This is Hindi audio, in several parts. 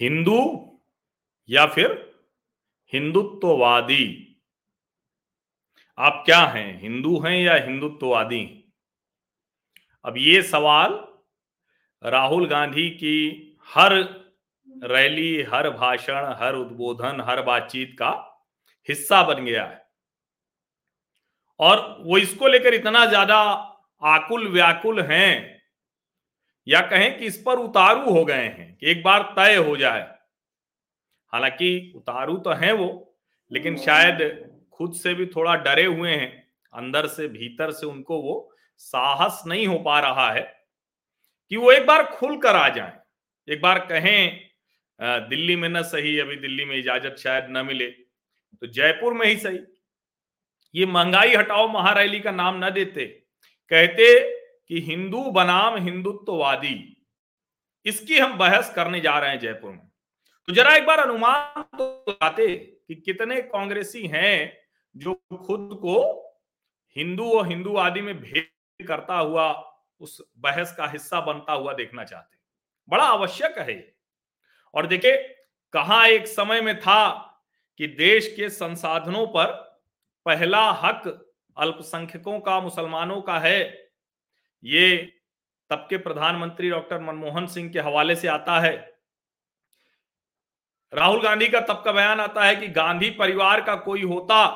हिंदू या फिर हिंदुत्ववादी? आप क्या हैं, हिंदू हैं या हिंदुत्ववादी? अब ये सवाल राहुल गांधी की हर रैली, हर भाषण, हर उद्बोधन, हर बातचीत का हिस्सा बन गया है। और वो इसको लेकर इतना ज़्यादा आकुल व्याकुल हैं या कहें कि इस पर उतारू हो गए हैं, कि एक बार तय हो जाए। हालाँकि उतारू तो हैं वो, लेकिन शायद खुद से भी थोड़ा डरे हुए हैं, अंदर से, भीतर से उनको वो साहस नहीं हो पा रहा है कि वो एक बार खुल कर आ जाए। एक बार कहें दिल्ली में न सही, अभी दिल्ली में इजाज़त शायद न मिले। तो जयपुर में ही सही। ये महँगाई हटाओ महारैली का नाम न देते। कहते कि हिंदू बनाम हिंदुत्ववादी। इसकी हम बहस करने जा रहे हैं जयपुर में। तो जरा एक बार अनुमान तो लगाते कि कितने कांग्रेसी हैं जो खुद को हिंदू और हिंदूवादी में भेद करता हुआ, उस बहस का हिस्सा बनता हुआ देखना चाहते बड़ा आवश्यक है और देखिए, कहा एक समय में था कि देश के संसाधनों पर पहला हक अल्पसंख्यकों का, मुसलमानों का है ये तब के प्रधानमंत्री डॉक्टर मनमोहन सिंह के हवाले से आता है। राहुल गांधी का तब का बयान आता है कि गांधी परिवार का कोई होता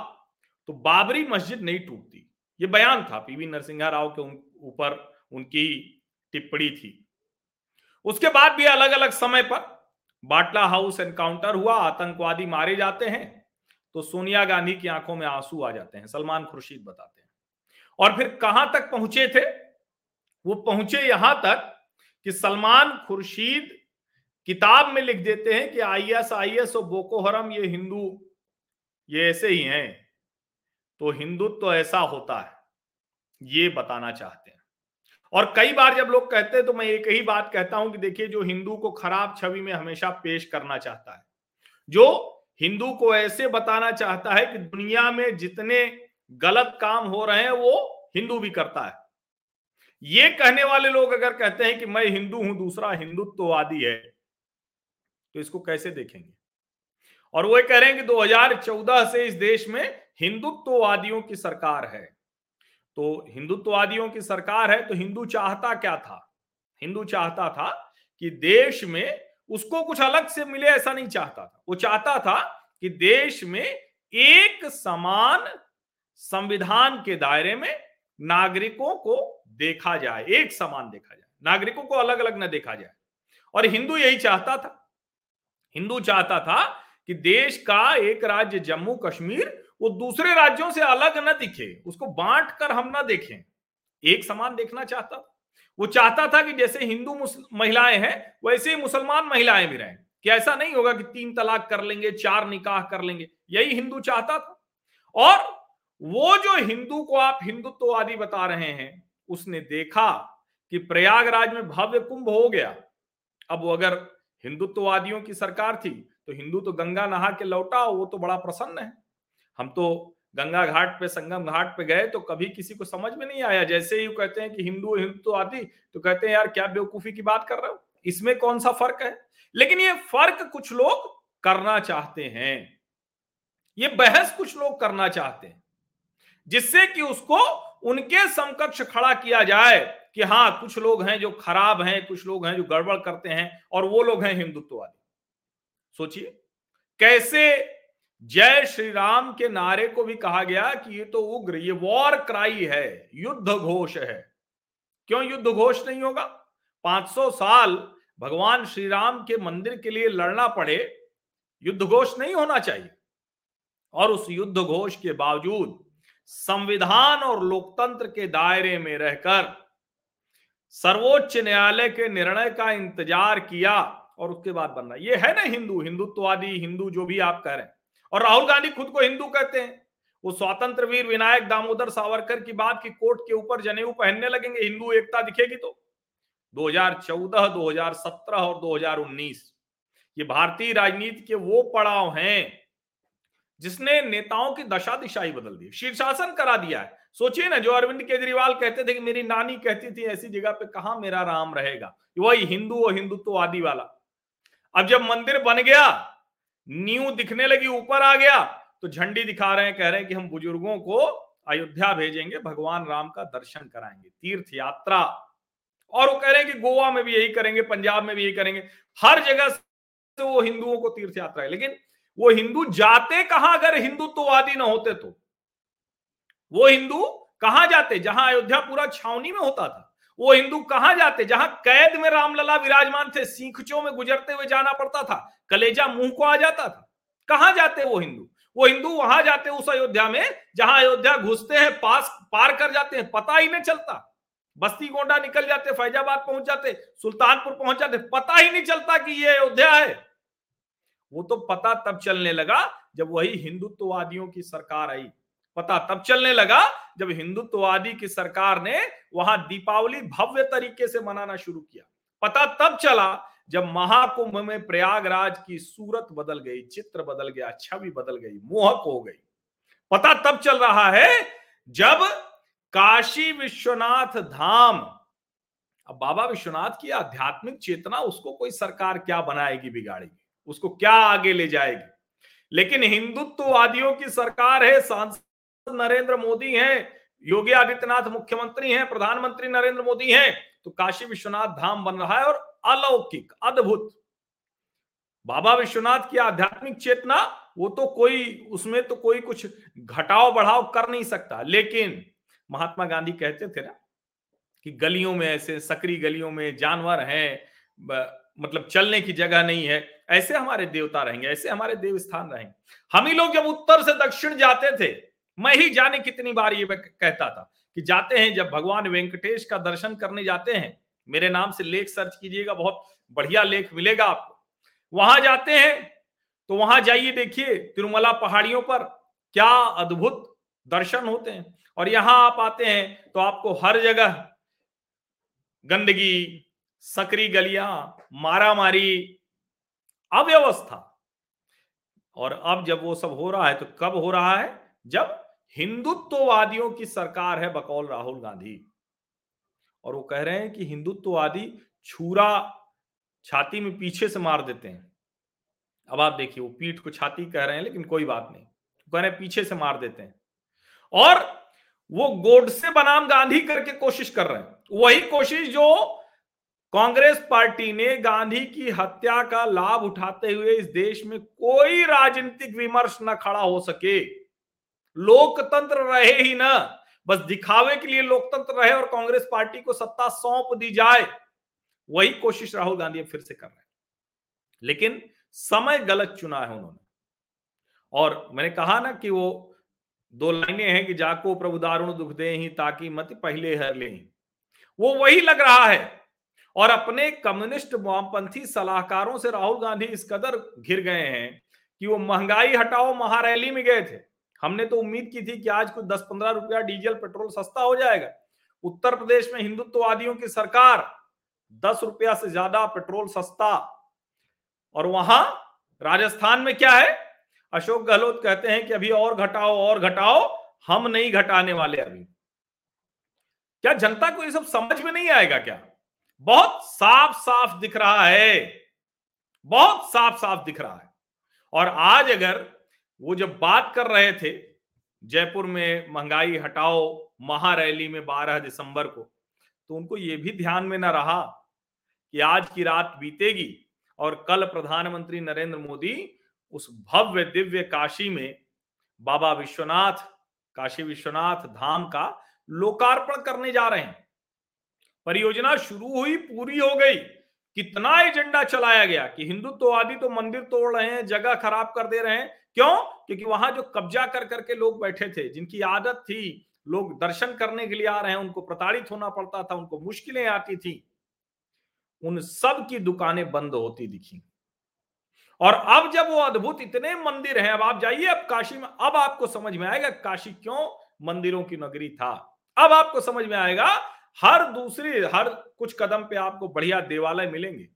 तो बाबरी मस्जिद नहीं टूटती। ये बयान था पीवी नरसिंहा राव के ऊपर उन, उनकी टिप्पणी थी। उसके बाद भी अलग अलग समय पर बाटला हाउस एनकाउंटर हुआ आतंकवादी मारे जाते हैं तो सोनिया गांधी की आँखों में आँसू आ जाते हैं सलमान खुर्शीद बताते हैं। और फिर कहाँ तक पहुँचे थे? वो पहुँचे यहाँ तक कि सलमान खुर्शीद किताब में लिख देते हैं कि आईएस आईएस और बोको हरम ये हिंदू, ये ऐसे ही हैं। तो हिंदुत्व तो ऐसा होता है, ये बताना चाहते हैं। और कई बार जब लोग कहते हैं तो मैं एक ही बात कहता हूँ कि देखिए, जो हिंदू को खराब छवि में हमेशा पेश करना चाहता है, जो हिंदू को ऐसे बताना चाहता है कि दुनिया में जितने गलत काम हो रहे हैं, वो हिंदू भी करता है। ये कहने वाले लोग अगर कहते हैं कि मैं हिंदू हूँ, दूसरा हिंदुत्ववादी है तो इसको कैसे देखेंगे? और वो कह रहे हैं कि 2014 से इस देश में हिंदुत्ववादियों की सरकार है। तो हिंदुत्ववादियों की सरकार है तो हिंदू चाहता क्या था? हिंदू चाहता था कि देश में उसको कुछ अलग से मिले, ऐसा नहीं चाहता था। वो चाहता था कि देश में एक समान संविधान के दायरे में नागरिकों को देखा जाए, एक समान देखा जाए, नागरिकों को अलग अलग न देखा जाए। और हिंदू यही चाहता था, हिंदू चाहता था कि देश का एक राज्य जम्मू कश्मीर, वो दूसरे राज्यों से अलग न दिखे, उसको बांट कर हम ना देखें, एक समान देखना चाहता वो चाहता था कि जैसे हिंदू महिलाएँ हैं, वैसे ही मुसलमान महिलाएँ भी रहें, कि ऐसा नहीं होगा कि तीन तलाक कर लेंगे, चार निकाह कर लेंगे, यही हिंदू चाहता था। और वो जो हिंदू को आप हिंदुत्ववादी बता रहे हैं उसने देखा कि प्रयागराज में भव्य कुंभ हो गया। अब वो अगर हिंदुत्ववादियों की सरकार थी तो हिंदू तो गंगा नहा के लौटा, वो तो बड़ा प्रसन्न है। हम तो गंगा घाट पे, संगम घाट पे गए तो कभी किसी को समझ में नहीं आया। जैसे ही कहते हैं कि हिंदू हिंदू आदि तो कहते हैं, यार, क्या बेवकूफ़ी की बात कर रहे हो? इसमें कौन सा फ़र्क है? लेकिन ये फ़र्क कुछ लोग करना चाहते हैं। ये बहस कुछ लोग करना चाहते हैं, जिससे कि उसको उनके समकक्ष खड़ा किया जाए कि हाँ कुछ लोग हैं जो खराब हैं, कुछ लोग हैं जो गड़बड़ करते हैं और वो लोग हैं हिंदुत्ववादी। सोचिए, कैसे जय श्री राम के नारे को भी कहा गया कि ये तो उग्र, ये वॉर क्राई है, युद्ध घोष है। क्यों युद्ध घोष नहीं होगा? 500 साल भगवान श्री राम के मंदिर के लिए लड़ना पड़े, युद्ध घोष नहीं होना चाहिए। और उस युद्ध घोष के बावजूद संविधान और लोकतंत्र के दायरे में रहकर सर्वोच्च न्यायालय के निर्णय का इंतज़ार किया और उसके बाद बनना। ये है ना हिंदू? हिंदुत्ववादी हिंदू जो भी आप कह रहे हैं। और राहुल गांधी खुद को हिंदू कहते हैं। वो स्वतंत्र वीर विनायक दामोदर सावरकर की बात की कोर्ट के ऊपर जनेऊ पहनने लगेंगे हिंदू एकता दिखेगी तो। 2014, 2017 और 2019 ये भारतीय राजनीति के वो पड़ाव हैं जिसने नेताओं की दशा दिशा ही बदल दी, शीर्षासन करा दिया है। सोचिए ना, जो अरविंद केजरीवाल कहते थे कि मेरी नानी कहती थी ऐसी जगह पे कहा मेरा राम रहेगा? वही हिंदू और हिंदुत्ववादी वाला। अब जब मंदिर बन गया न्यू दिखने लगी, ऊपर आ गया तो झंडी दिखा रहे हैं, कह रहे हैं कि हम बुज़ुर्गों को अयोध्या भेजेंगे, भगवान राम का दर्शन कराएँगे, तीर्थ यात्रा। और वो कह रहे हैं कि गोवा में भी यही करेंगे, पंजाब में भी यही करेंगे। हर जगह से वो हिंदुओं को तीर्थ यात्रा है। लेकिन वो हिंदू जाते कहाँ अगर हिंदुत्ववादी ना होते तो? वो हिंदू कहाँ जाते? जहाँ अयोध्या पूरा छावनी में होता था। वो हिंदू कहाँ जाते? जहाँ कैद में रामलला विराजमान थे, सीखचों में गुजरते हुए जाना पड़ता था, कलेजा मुँह को आ जाता था। कहाँ जाते वो हिंदू? वो हिंदू वहाँ जाते उस अयोध्या में, जहाँ अयोध्या घुसते हैं, पास, पार कर जाते हैं, पता ही नहीं चलता। बस्ती गोंडा निकल जाते, फैजाबाद पहुँच जाते, सुल्तानपुर पहुँच जाते, पता ही नहीं चलता कि ये अयोध्या है। वो तो पता तब चलने लगा जब वही हिंदुत्ववादियों की सरकार आई। पता तब चलने लगा जब हिंदुत्ववादी की सरकार ने वहाँ दीपावली भव्य तरीके से मनाना शुरू किया। पता तब चला जब महाकुंभ में प्रयागराज की सूरत बदल गई, चित्र बदल गया, छवि बदल गई, मोहक हो गई। पता तब चल रहा है जब काशी विश्वनाथ धाम, अब बाबा विश्वनाथ की आध्यात्मिक चेतना, उसको कोई सरकार क्या बनाएगी बिगाड़ेगी? उसको क्या आगे ले जाएगी? लेकिन हिंदुत्ववादियों की सरकार है, सांसद नरेंद्र मोदी हैं, योगी आदित्यनाथ मुख्यमंत्री हैं, प्रधानमंत्री नरेंद्र मोदी हैं तो काशी विश्वनाथ धाम बन रहा है और अलौकिक, अद्भुत। बाबा विश्वनाथ की आध्यात्मिक चेतना, वो तो कोई, उसमें तो कोई कुछ घटाव बढ़ाव कर नहीं सकता। लेकिन महात्मा गांधी कहते थे ना कि गलियों में ऐसे सकरी गलियों में जानवर हैं मतलब चलने की जगह नहीं है ऐसे हमारे देवता रहेंगे, ऐसे हमारे देव स्थान रहेंगे। हम ही लोग जब उत्तर से दक्षिण जाते थे, मैं ही जाने कितनी बार ये कहता था कि जाते हैं, जब भगवान वेंकटेश का दर्शन करने जाते हैं, मेरे नाम से लेख सर्च कीजिएगा, बहुत बढ़िया लेख मिलेगा आपको। वहाँ जाते हैं तो वहाँ जाइए, देखिए, तिरुमला पहाड़ियों पर क्या अद्भुत दर्शन होते हैं। और यहाँ आप आते हैं तो आपको हर जगह गंदगी, सकरी गलियाँ, मारामारी अव्यवस्था। और अब जब वो सब हो रहा है तो कब हो रहा है? जब हिंदुत्ववादियों की सरकार है बकौल राहुल गांधी। और वो कह रहे हैं कि हिंदुत्ववादी छुरा छाती में पीछे से मार देते हैं। अब आप देखिए, वो पीठ को छाती कह रहे हैं, लेकिन कोई बात नहीं। तो कह रहे पीछे से मार देते हैं। और वो गोडसे बनाम गांधी करके कोशिश कर रहे हैं। वही कोशिश जो कांग्रेस पार्टी ने गांधी की हत्या का लाभ उठाते हुए इस देश में कोई राजनीतिक विमर्श न खड़ा हो सके। लोकतंत्र रहे ही ना, बस दिखावे के लिए लोकतंत्र रहे और कांग्रेस पार्टी को सत्ता सौंप दी जाए। वही कोशिश राहुल गांधी फिर से कर रहे हैं। लेकिन समय गलत चुना है उन्होंने। और मैंने कहा ना कि वो दो लाइनें हैं कि जाको प्रभु दारुण दुख दे ही ताकि मत पहले हर ले। वो वही लग रहा है और अपने कम्युनिस्ट वामपंथी सलाहकारों से राहुल गांधी इस कदर घिर गए हैं कि वो महँगाई हटाओ, महारैली में गए थे। हमने तो उम्मीद की थी कि आज कुछ दस पंद्रह रुपया डीजल, पेट्रोल सस्ता हो जाएगा। उत्तर प्रदेश में हिंदुत्ववादियों की सरकार दस रुपया से ज़्यादा पेट्रोल सस्ता। और वहाँ राजस्थान में क्या है? अशोक गहलोत कहते हैं कि अभी और घटाओ और घटाओ, हम नहीं घटाने वाले अभी। क्या जनता को ये सब समझ में नहीं आएगा क्या? बहुत साफ़ साफ़ दिख रहा है। बहुत साफ़ साफ़ दिख रहा है। और आज अगर वो जब बात कर रहे थे, जयपुर में महँगाई हटाओ, महारैली में 12 दिसंबर को तो उनको ये भी ध्यान में ना रहा कि आज की रात बीतेगी और कल प्रधानमंत्री नरेंद्र मोदी उस भव्य, दिव्य काशी में बाबा विश्वनाथ, काशी विश्वनाथ धाम का लोकार्पण करने जा रहे हैं। परियोजना शुरू हुई, पूरी हो गई। कितना एजेंडा चलाया गया कि हिंदुत्ववादी तो मंदिर तोड़ रहे हैं, जगह खराब कर दे रहे हैं। क्यों? क्योंकि वहाँ जो कब्जा कर करके लोग बैठे थे, जिनकी आदत थी लोग दर्शन करने के लिए आ रहे हैं, उनको प्रताड़ित होना पड़ता था, उनको मुश्किलें आती थी। उन सब की दुकानें बंद होती दिखी। और अब जब वो अद्भुत इतने मंदिर हैं, अब आप जाइए, अब काशी में, अब आपको समझ में आएगा, काशी क्यों मंदिरों की नगरी था। अब आपको समझ में आएगा हर दूसरी, हर कुछ कदम पे आपको बढ़िया देवालय मिलेंगे,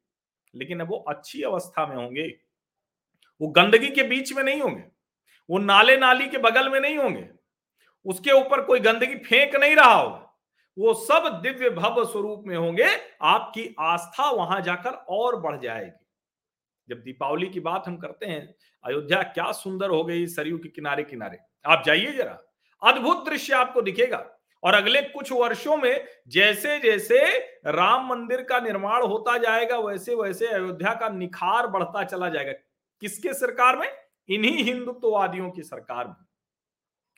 लेकिन अब वो अच्छी अवस्था में होंगे। वो गंदगी के बीच में नहीं होंगे, वो नाले नाली के बगल में नहीं होंगे, उसके ऊपर कोई गंदगी फेंक नहीं रहा होगा, वो सब दिव्य भव्य स्वरूप में होंगे, आपकी आस्था वहाँ जाकर और बढ़ जाएगी। जब दीपावली की बात हम करते हैं, अयोध्या क्या सुंदर हो गई सरयू के किनारे किनारे आप जाइए जरा, अद्भुत दृश्य आपको दिखेगा। और अगले कुछ वर्षों में जैसे जैसे राम मंदिर का निर्माण होता जाएगा, वैसे वैसे अयोध्या का निखार बढ़ता चला जाएगा। किसके सरकार में? इन्हीं हिंदुत्ववादियों की सरकार में।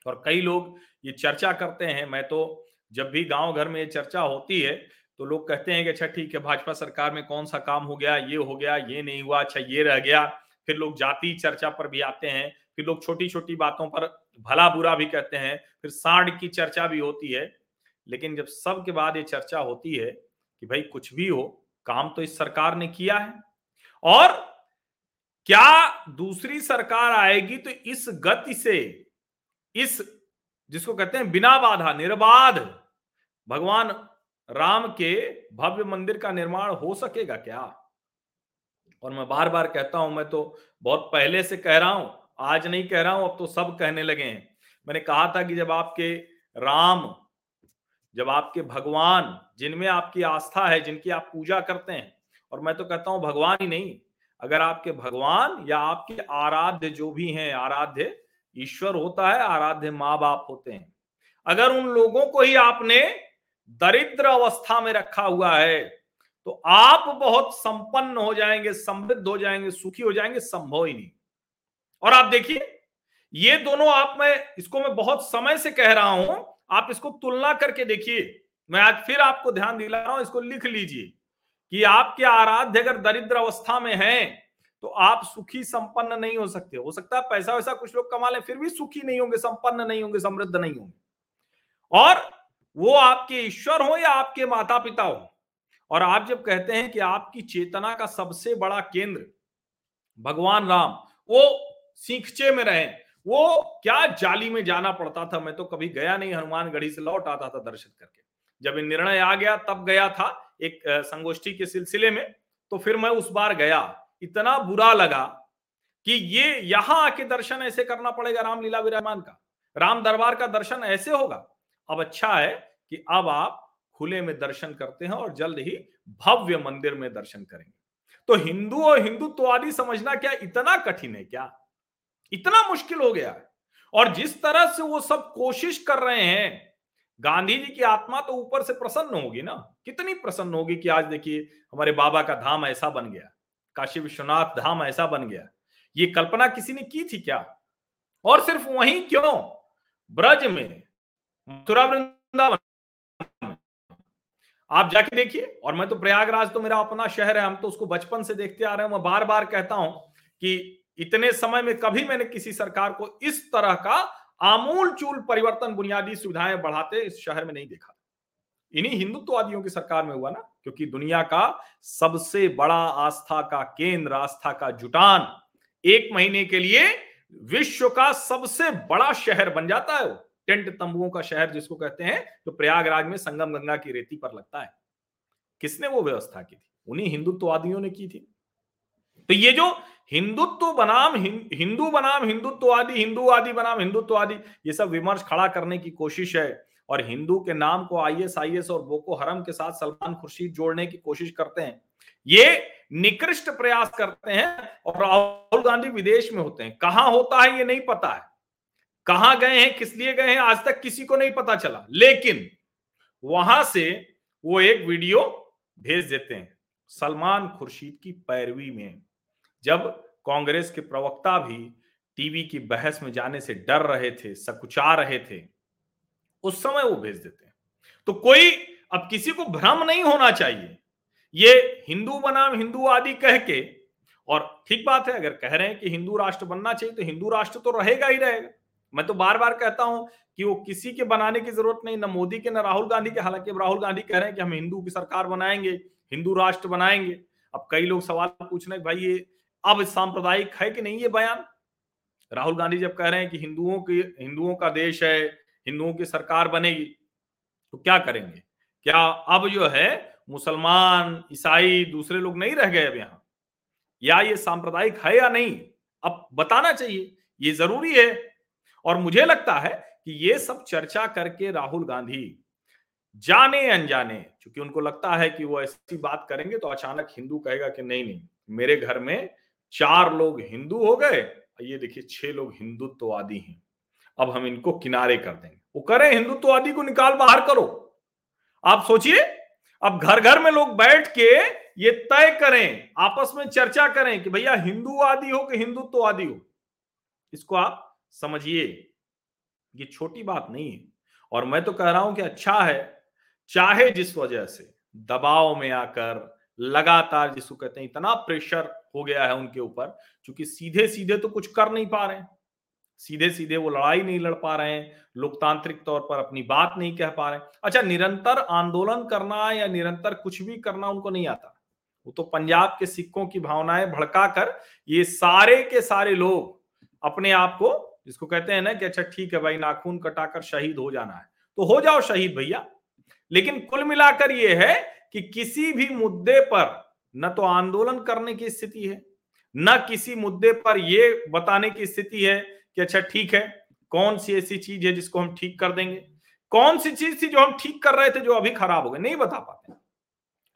और कई लोग ये चर्चा करते हैं, मैं तो जब भी गाँव घर में ये चर्चा होती है तो लोग कहते हैं कि अच्छा ठीक है, भाजपा सरकार में कौन सा काम हो गया, ये हो गया, ये नहीं हुआ अच्छा ये रह गया। फिर लोग जाति चर्चा पर भी आते हैं फिर लोग छोटी छोटी बातों पर भला बुरा भी कहते हैं, फिर साढ़ की चर्चा भी होती है। लेकिन जब सब के बाद ये चर्चा होती है कि भाई कुछ भी हो, काम तो इस सरकार ने किया है। और क्या दूसरी सरकार आएगी तो इस गति से, इस जिसको कहते हैं बिना बाधा, निर्बाध, भगवान राम के भव्य मंदिर का निर्माण हो सकेगा क्या? और मैं बार बार कहता हूँ, मैं तो बहुत पहले से कह रहा हूँ आज नहीं कह रहा हूँ, अब तो सब कहने लगे हैं। मैंने कहा था कि जब आपके राम, जब आपके भगवान, जिनमें आपकी आस्था है, जिनकी आप पूजा करते हैं, और मैं तो कहता हूँ भगवान ही नहीं, अगर आपके भगवान या आपके आराध्य जो भी हैं, आराध्य ईश्वर होता है, आराध्य माँ बाप होते हैं, अगर उन लोगों को ही आपने दरिद्र अवस्था में रखा हुआ है तो आप बहुत संपन्न हो जाएँगे, समृद्ध हो जाएँगे, सुखी हो जाएँगे, संभव ही नहीं। और आप देखिए, ये दोनों आप में इसको मैं बहुत समय से कह रहा हूँ, आप इसको तुलना करके देखिए। मैं आज फिर आपको ध्यान दिला रहा हूँ, इसको लिख लीजिए कि आपके आराध्य अगर दरिद्र अवस्था में है तो आप सुखी संपन्न नहीं हो सकते। हो सकता है पैसा वैसा कुछ लोग कमा ले, फिर भी सुखी नहीं होंगे, संपन्न नहीं होंगे, समृद्ध नहीं होंगे। और वो आपके ईश्वर हो या आपके माता पिता हो। और आप जब कहते हैं कि आपकी चेतना का सबसे बड़ा केंद्र भगवान राम, वो सीखचे में रहे। वो क्या जाली में जाना पड़ता था? मैं तो कभी गया नहीं हनुमान गढ़ी से लौट आता था दर्शन करके। जब निर्णय आ गया, तब गया था एक संगोष्ठी के सिलसिले में तो फिर मैं उस बार गया। इतना बुरा लगा कि ये यहाँ आके दर्शन ऐसे करना पड़ेगा रामलीला विरामान का। राम दरबार का दर्शन ऐसे होगा। अब अच्छा है कि अब आप खुले में दर्शन करते हैं और जल्द ही भव्य मंदिर में दर्शन करेंगे। तो हिंदू और हिंदुत्ववादी समझना क्या इतना कठिन है क्या? इतना मुश्किल हो गया है। और जिस तरह से वो सब कोशिश कर रहे हैं गांधी जी की आत्मा तो ऊपर से प्रसन्न होगी ना? कितनी प्रसन्न होगी कि आज देखिए, हमारे बाबा का धाम ऐसा बन गया, काशी विश्वनाथ धाम ऐसा बन गया। ये कल्पना किसी ने की थी क्या? और सिर्फ़ वहीं क्यों? ब्रज में, मथुरा वृंदावन आप जाके देखिए, और मैं तो प्रयागराज तो मेरा अपना शहर है, हम तो उसको बचपन से देखते आ रहे हैं। मैं बार बार कहता हूँ कि इतने समय में कभी मैंने किसी सरकार को इस तरह का आमूल चूल परिवर्तन, बुनियादी सुविधाएँ बढ़ाते इस शहर में नहीं देखा। इन्हीं हिंदुत्ववादियों की सरकार में हुआ ना, क्योंकि दुनिया का सबसे बड़ा आस्था का केंद्र, आस्था का जुटान एक महीने के लिए विश्व का सबसे बड़ा शहर बन जाता है वो। टेंट तंबुओं का शहर जिसको कहते हैं, जो तो प्रयागराज में संगम गंगा की रेती पर लगता है। किसने वो व्यवस्था की थी? उन्हीं हिंदुत्ववादियों ने की थी। तो ये जो हिंदुत्व बनाम हिंदू बनाम हिंदुत्ववादी, हिंदूवादी बनाम हिंदुत्ववादी, ये सब विमर्श खड़ा करने की कोशिश है। और हिंदू के नाम को आईएस आईएस और बोको हरम के साथ सलमान खुर्शीद जोड़ने की कोशिश करते हैं। ये निकृष्ट प्रयास करते हैं और राहुल गांधी विदेश में होते हैं। कहाँ होता है ये नहीं पता है। कहाँ गए हैं, किस लिए गए हैं, आज तक किसी को नहीं पता चला। लेकिन वहाँ से वो एक वीडियो भेज देते हैं, सलमान खुर्शीद की पैरवी में। जब कांग्रेस के प्रवक्ता भी टीवी की बहस में जाने से डर रहे थे, सकुचा रहे थे, उस समय वो भेज देते हैं। तो कोई अब किसी को भ्रम नहीं होना चाहिए। ये हिंदू बनाम हिंदू आदि कह के, और ठीक बात है, अगर कह रहे हैं कि हिंदू राष्ट्र बनना चाहिए तो हिंदू राष्ट्र तो रहेगा ही रहेगा। मैं तो बार बार कहता हूँ कि वो किसी के बनाने की ज़रूरत नहीं, ना मोदी के, ना राहुल गांधी के। हालाँकि राहुल गांधी कह रहे हैं कि हम हिंदू की सरकार बनाएँगे, हिंदू राष्ट्र बनाएँगे। अब कई लोग सवाल पूछ रहे भाई ये अब सांप्रदायिक है कि नहीं ये बयान? राहुल गांधी जब कह रहे हैं कि हिंदुओं की, हिंदुओं का देश है, हिंदुओं की सरकार बनेगी तो क्या करेंगे? क्या अब जो है मुसलमान, ईसाई, दूसरे लोग नहीं रह गए अब यहाँ? या ये सांप्रदायिक है या नहीं? अब बताना चाहिए, ये ज़रूरी है। और मुझे लगता है कि ये सब चर्चा करके राहुल गांधी जाने अनजाने क्योंकि उनको लगता है कि वो ऐसी बात करेंगे तो अचानक हिंदू कहेगा कि नहीं नहीं, मेरे घर में चार लोग हिंदू हो गए। ये देखिए, छह लोग हिंदुत्ववादी हैं। अब हम इनको किनारे कर देंगे। वो करें हिंदुत्ववादी को निकाल बाहर करो। आप सोचिए, अब घर घर में लोग बैठ के ये तय करें, आपस में चर्चा करें कि भैया हिंदूवादी हो कि हिंदुत्ववादी हो। इसको आप समझिए। ये छोटी बात नहीं है। और मैं तो कह रहा हूँ कि अच्छा है, चाहे जिस वजह से, दबाव में आकर लगातार जिसको कहते हैं, इतना प्रेशर हो गया है उनके ऊपर क्योंकि सीधे सीधे तो कुछ कर नहीं पा रहे सीधे सीधे वो लड़ाई नहीं लड़ पा रहे हैं, लोकतांत्रिक तौर पर अपनी बात नहीं कह पा रहे अच्छा निरंतर आंदोलन करना या निरंतर कुछ भी करना उनको नहीं आता। वो तो पंजाब के सिक्कों की भावनाएँ भड़का कर ये सारे के सारे लोग अपने आप को, जिसको कहते हैं ना कि अच्छा ठीक है भाई, नाखून कटाकर शहीद हो जाना है। तो हो जाओ शहीद भैया। लेकिन कुल मिलाकर ये है कि किसी भी मुद्दे पर न तो आंदोलन करने की स्थिति है, न किसी मुद्दे पर यह बताने की स्थिति है कि अच्छा ठीक है, कौन सी ऐसी चीज़ है जिसको हम ठीक कर देंगे? कौन सी चीज़ थी जो हम ठीक कर रहे थे जो अभी खराब हो गए नहीं बता पाते।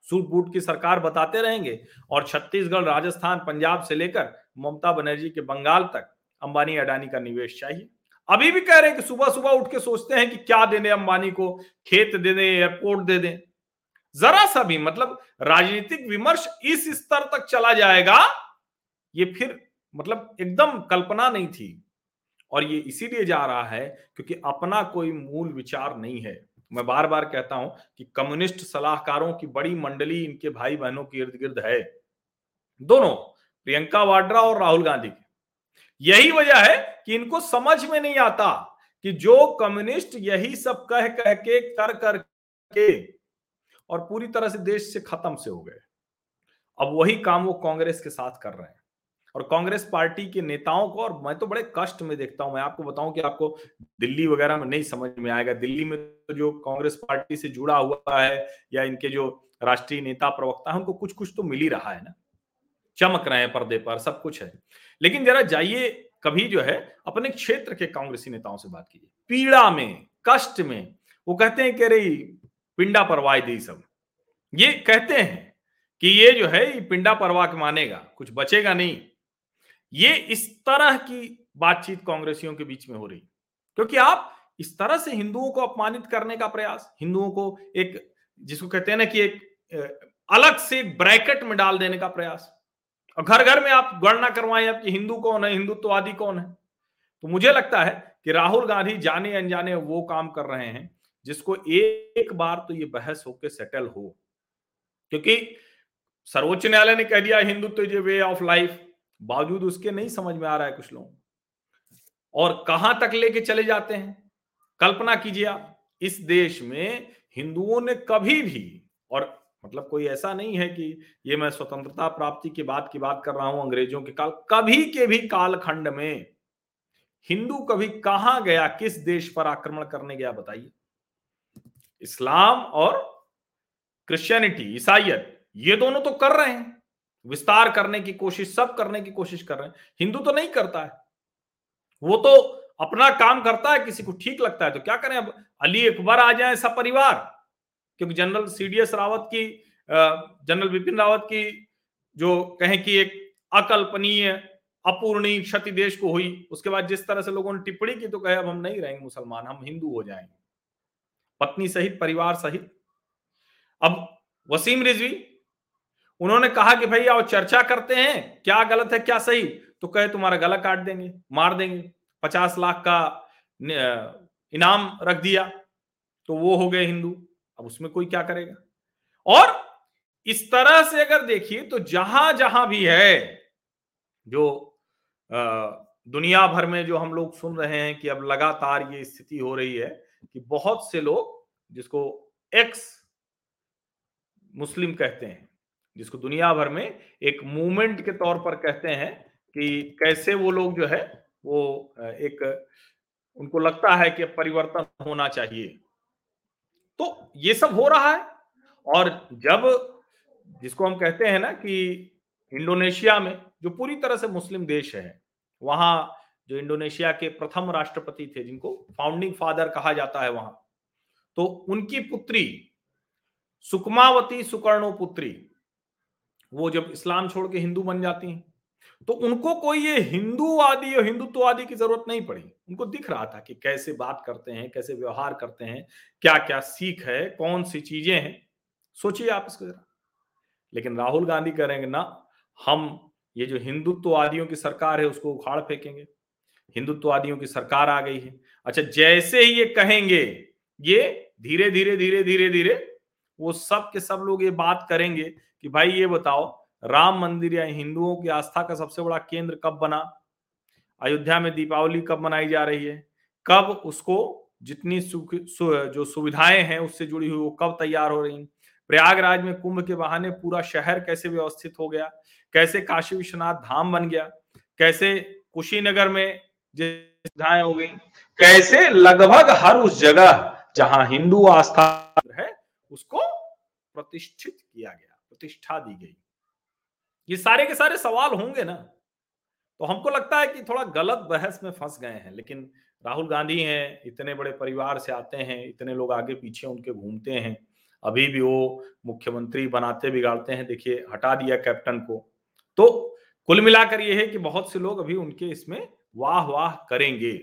सूट बूट की सरकार बताते रहेंगे और छत्तीसगढ़, राजस्थान, पंजाब से लेकर ममता बनर्जी के बंगाल तक अंबानी अडानी का निवेश चाहिए। अभी भी कह रहे हैं कि सुबह सुबह उठ के सोचते हैं कि क्या दे दें अंबानी को, खेत दे दें, एयरपोर्ट दे दें। जरा सा भी मतलब राजनीतिक विमर्श इस स्तर तक चला जाएगा, ये फिर मतलब एकदम कल्पना नहीं थी। और ये इसीलिए जा रहा है क्योंकि अपना कोई मूल विचार नहीं है। मैं बार बार कहता हूँ कि कम्युनिस्ट सलाहकारों की बड़ी मंडली इनके भाई बहनों के इर्द गिर्द है। दोनों, प्रियंका वाड्रा और राहुल गांधी के। यही वजह है कि इनको समझ में नहीं आता कि जो कम्युनिस्ट यही सब कह कह के कर कर के और पूरी तरह से देश से खत्म से हो गए। अब वही काम वो कांग्रेस के साथ कर रहे हैं। और कांग्रेस पार्टी के नेताओं को, और मैं तो बड़े कष्ट में देखता हूँ, मैं आपको बताऊँ कि आपको दिल्ली वगैरह में नहीं समझ में आएगा। दिल्ली में तो जो कांग्रेस पार्टी से जुड़ा हुआ है, या इनके जो राष्ट्रीय नेता प्रवक्ता है, उनको कुछ कुछ तो मिल ही रहा है ना। चमक रहे हैं पर्दे पर, सब कुछ है। लेकिन जरा जाइए, कभी जो है, अपने क्षेत्र के कांग्रेसी नेताओं से बात कीजिए। पीड़ा में, कष्ट में, वो कहते हैं कि अरे पिंडा परवाह दी सब। ये कहते हैं कि ये जो है, ये पिंडा परवाह के मानेगा, कुछ बचेगा नहीं। ये इस तरह की बातचीत कांग्रेसियों के बीच में हो रही, क्योंकि आप इस तरह से हिंदुओं को अपमानित करने का प्रयास, हिंदुओं को एक, जिसको कहते हैं ना कि एक अलग से ब्रैकेट में डाल देने का प्रयास। और घर घर में आप गणना करवाएँ आपकी हिंदू कौन है, हिंदुत्ववादी कौन है? तो मुझे लगता है कि राहुल गांधी जाने अनजाने वो काम कर रहे हैं जिसको एक बार तो ये बहस होकर सेटल हो। क्योंकि सर्वोच्च न्यायालय ने कह दिया Hindutva is way of life बावजूद उसके नहीं समझ में आ रहा है कुछ लोग और कहाँ तक लेके चले जाते हैं? कल्पना कीजिए आप, इस देश में हिंदुओं ने कभी भी, और मतलब कोई ऐसा नहीं है कि ये मैं स्वतंत्रता प्राप्ति के बाद की बात कर रहा हूँ अंग्रेज़ों के काल, कभी के भी कालखंड में हिंदू कभी कहाँ गया, किस देश पर आक्रमण करने गया, बताइए। इस्लाम और क्रिश्चियनिटी ईसाइत ये दोनों तो कर रहे हैं। विस्तार करने की कोशिश, सब करने की कोशिश कर रहे हैं। हिंदू तो नहीं करता है। वो तो अपना काम करता है, किसी को ठीक लगता है। तो क्या करें अब? अली अकबर आ जाए सब परिवार क्योंकि जनरल सीडीएस रावत की जनरल बिपिन रावत की जो कहें कि एक अकल्पनीय, अपूर्णीय क्षति देश को हुई, उसके बाद जिस तरह से लोगों ने टिप्पणी की तो कहे अब हम नहीं रहेंगे मुसलमान, हम हिंदू हो जाएँगे। पत्नी सहित, परिवार सहित। अब वसीम रिजवी, उन्होंने कहा कि भाई आओ चर्चा करते हैं, क्या गलत है, क्या सही? तो कहे, तुम्हारा गला काट देंगे, मार देंगे, पचास लाख का इनाम रख दिया तो वो हो गए हिंदू, अब उसमें कोई क्या करेगा? और इस तरह से अगर देखिए तो जहाँ जहाँ भी है, जो दुनिया भर में जो हम लोग सुन रहे हैं कि अब लगातार ये स्थिति हो रही है कि बहुत से लोग जिसको एक्स मुस्लिम कहते हैं, जिसको दुनिया भर में एक मूवमेंट के तौर पर कहते हैं कि कैसे वो लोग जो है, वो एक, उनको लगता है कि परिवर्तन होना चाहिए। तो ये सब हो रहा है और जब जिसको हम कहते हैं ना कि इंडोनेशिया में, जो पूरी तरह से मुस्लिम देश है, वहाँ जो इंडोनेशिया के प्रथम राष्ट्रपति थे, जिनको फाउंडिंग फादर कहा जाता है वहाँ तो उनकी पुत्री, सुकमावती सुकर्णो पुत्री, वो जब इस्लाम छोड़ के हिंदू बन जाती हैं तो उनको कोई ये हिंदूवादी और हिंदुत्ववादी की ज़रूरत नहीं पड़ी। उनको दिख रहा था कि कैसे बात करते हैं, कैसे व्यवहार करते हैं क्या क्या सीख है कौन सी चीज़ें हैं। सोचिए आप इसको जरा। लेकिन राहुल गांधी करेंगे ना, हम ये जो हिंदुत्ववादियों की सरकार है, उसको उखाड़ फेंकेंगे। हिंदुत्ववादियों की सरकार आ गई है। अच्छा जैसे ही ये कहेंगे ये धीरे धीरे धीरे धीरे धीरे वो सब के सब लोग ये बात करेंगे कि भाई ये बताओ राम मंदिर या हिंदुओं की आस्था का सबसे बड़ा केंद्र कब बना? अयोध्या में दीपावली कब मनाई जा रही है? कब उसको जितनी सु, जो सुविधाएँ हैं उससे जुड़ी हुई वो कब तैयार हो रही प्रयागराज में कुंभ के बहाने पूरा शहर कैसे व्यवस्थित हो गया? कैसे काशी विश्वनाथ धाम बन गया? कैसे कुशीनगर में सुविधाएँ हो गई कैसे? लगभग हर उस जगह जहाँ हिंदू आस्था है, उसको प्रतिष्ठित किया गया, प्रतिष्ठा दी गई। ये सारे के सारे सवाल होंगे ना? तो हमको लगता है कि थोड़ा गलत बहस में फंस गए हैं, लेकिन राहुल गांधी हैं, इतने बड़े परिवार से आते हैं, इतने लोग आगे पीछे उनके घूमते हैं, अभी भी वो मुख्यमंत्री बनाते बिगाड़ते हैं, देखिए, हटा दिया कैप्टन को। तो कुल मिलाकर ये है कि बहुत से लोग अभी उनके इसमें वाह वाह करेंगे।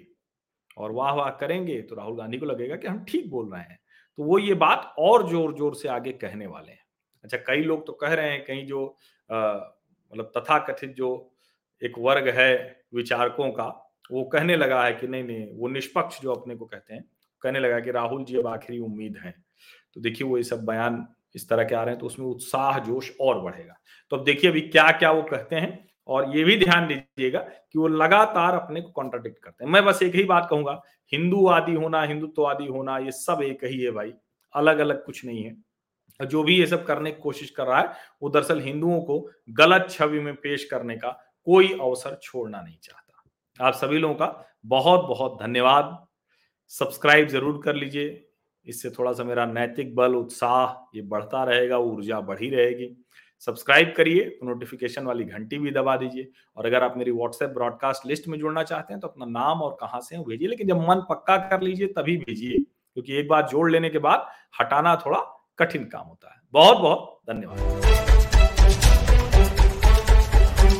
और वाह वाह करेंगे तो राहुल गांधी को लगेगा कि हम ठीक बोल रहे हैं। तो वो ये बात और ज़ोर ज़ोर से आगे कहने वाले हैं। अच्छा कई लोग तो कह रहे हैं, कहीं जो मतलब तथाकथित जो एक वर्ग है विचारकों का, वो कहने लगा है कि नहीं नहीं, वो निष्पक्ष जो अपने को कहते हैं, कहने लगा कि राहुल जी अब आखिरी उम्मीद है। तो देखिए, वो ये सब बयान इस तरह के आ रहे हैं तो उसमें उत्साह, जोश और बढ़ेगा। तो अब देखिए अभी क्या क्या वो कहते हैं। और ये भी ध्यान दीजिएगा कि वो लगातार अपने को कॉन्ट्राडिक्ट करते हैं। मैं बस एक ही बात कहूँगा हिंदूवादी होना हिंदुत्ववादी होना, ये सब एक ही है भाई अलग अलग कुछ नहीं है। जो भी ये सब करने की कोशिश कर रहा है, वो दरअसल हिंदुओं को गलत छवि में पेश करने का कोई अवसर छोड़ना नहीं चाहता। आप सभी लोगों का बहुत बहुत धन्यवाद। सब्सक्राइब ज़रूर कर लीजिए। इससे थोड़ा सा मेरा नैतिक बल, उत्साह, ये बढ़ता रहेगा, ऊर्जा बढ़ी रहेगी। सब्सक्राइब करिए तो नोटिफिकेशन वाली घंटी भी दबा दीजिए। और अगर आप मेरी व्हाट्सएप ब्रॉडकास्ट लिस्ट में जुड़ना चाहते हैं तो अपना नाम और कहाँ से भेजिए, लेकिन जब मन पक्का कर लीजिए तभी भेजिए, क्योंकि एक बार जोड़ लेने के बाद हटाना थोड़ा कठिन काम होता है। बहुत बहुत धन्यवाद।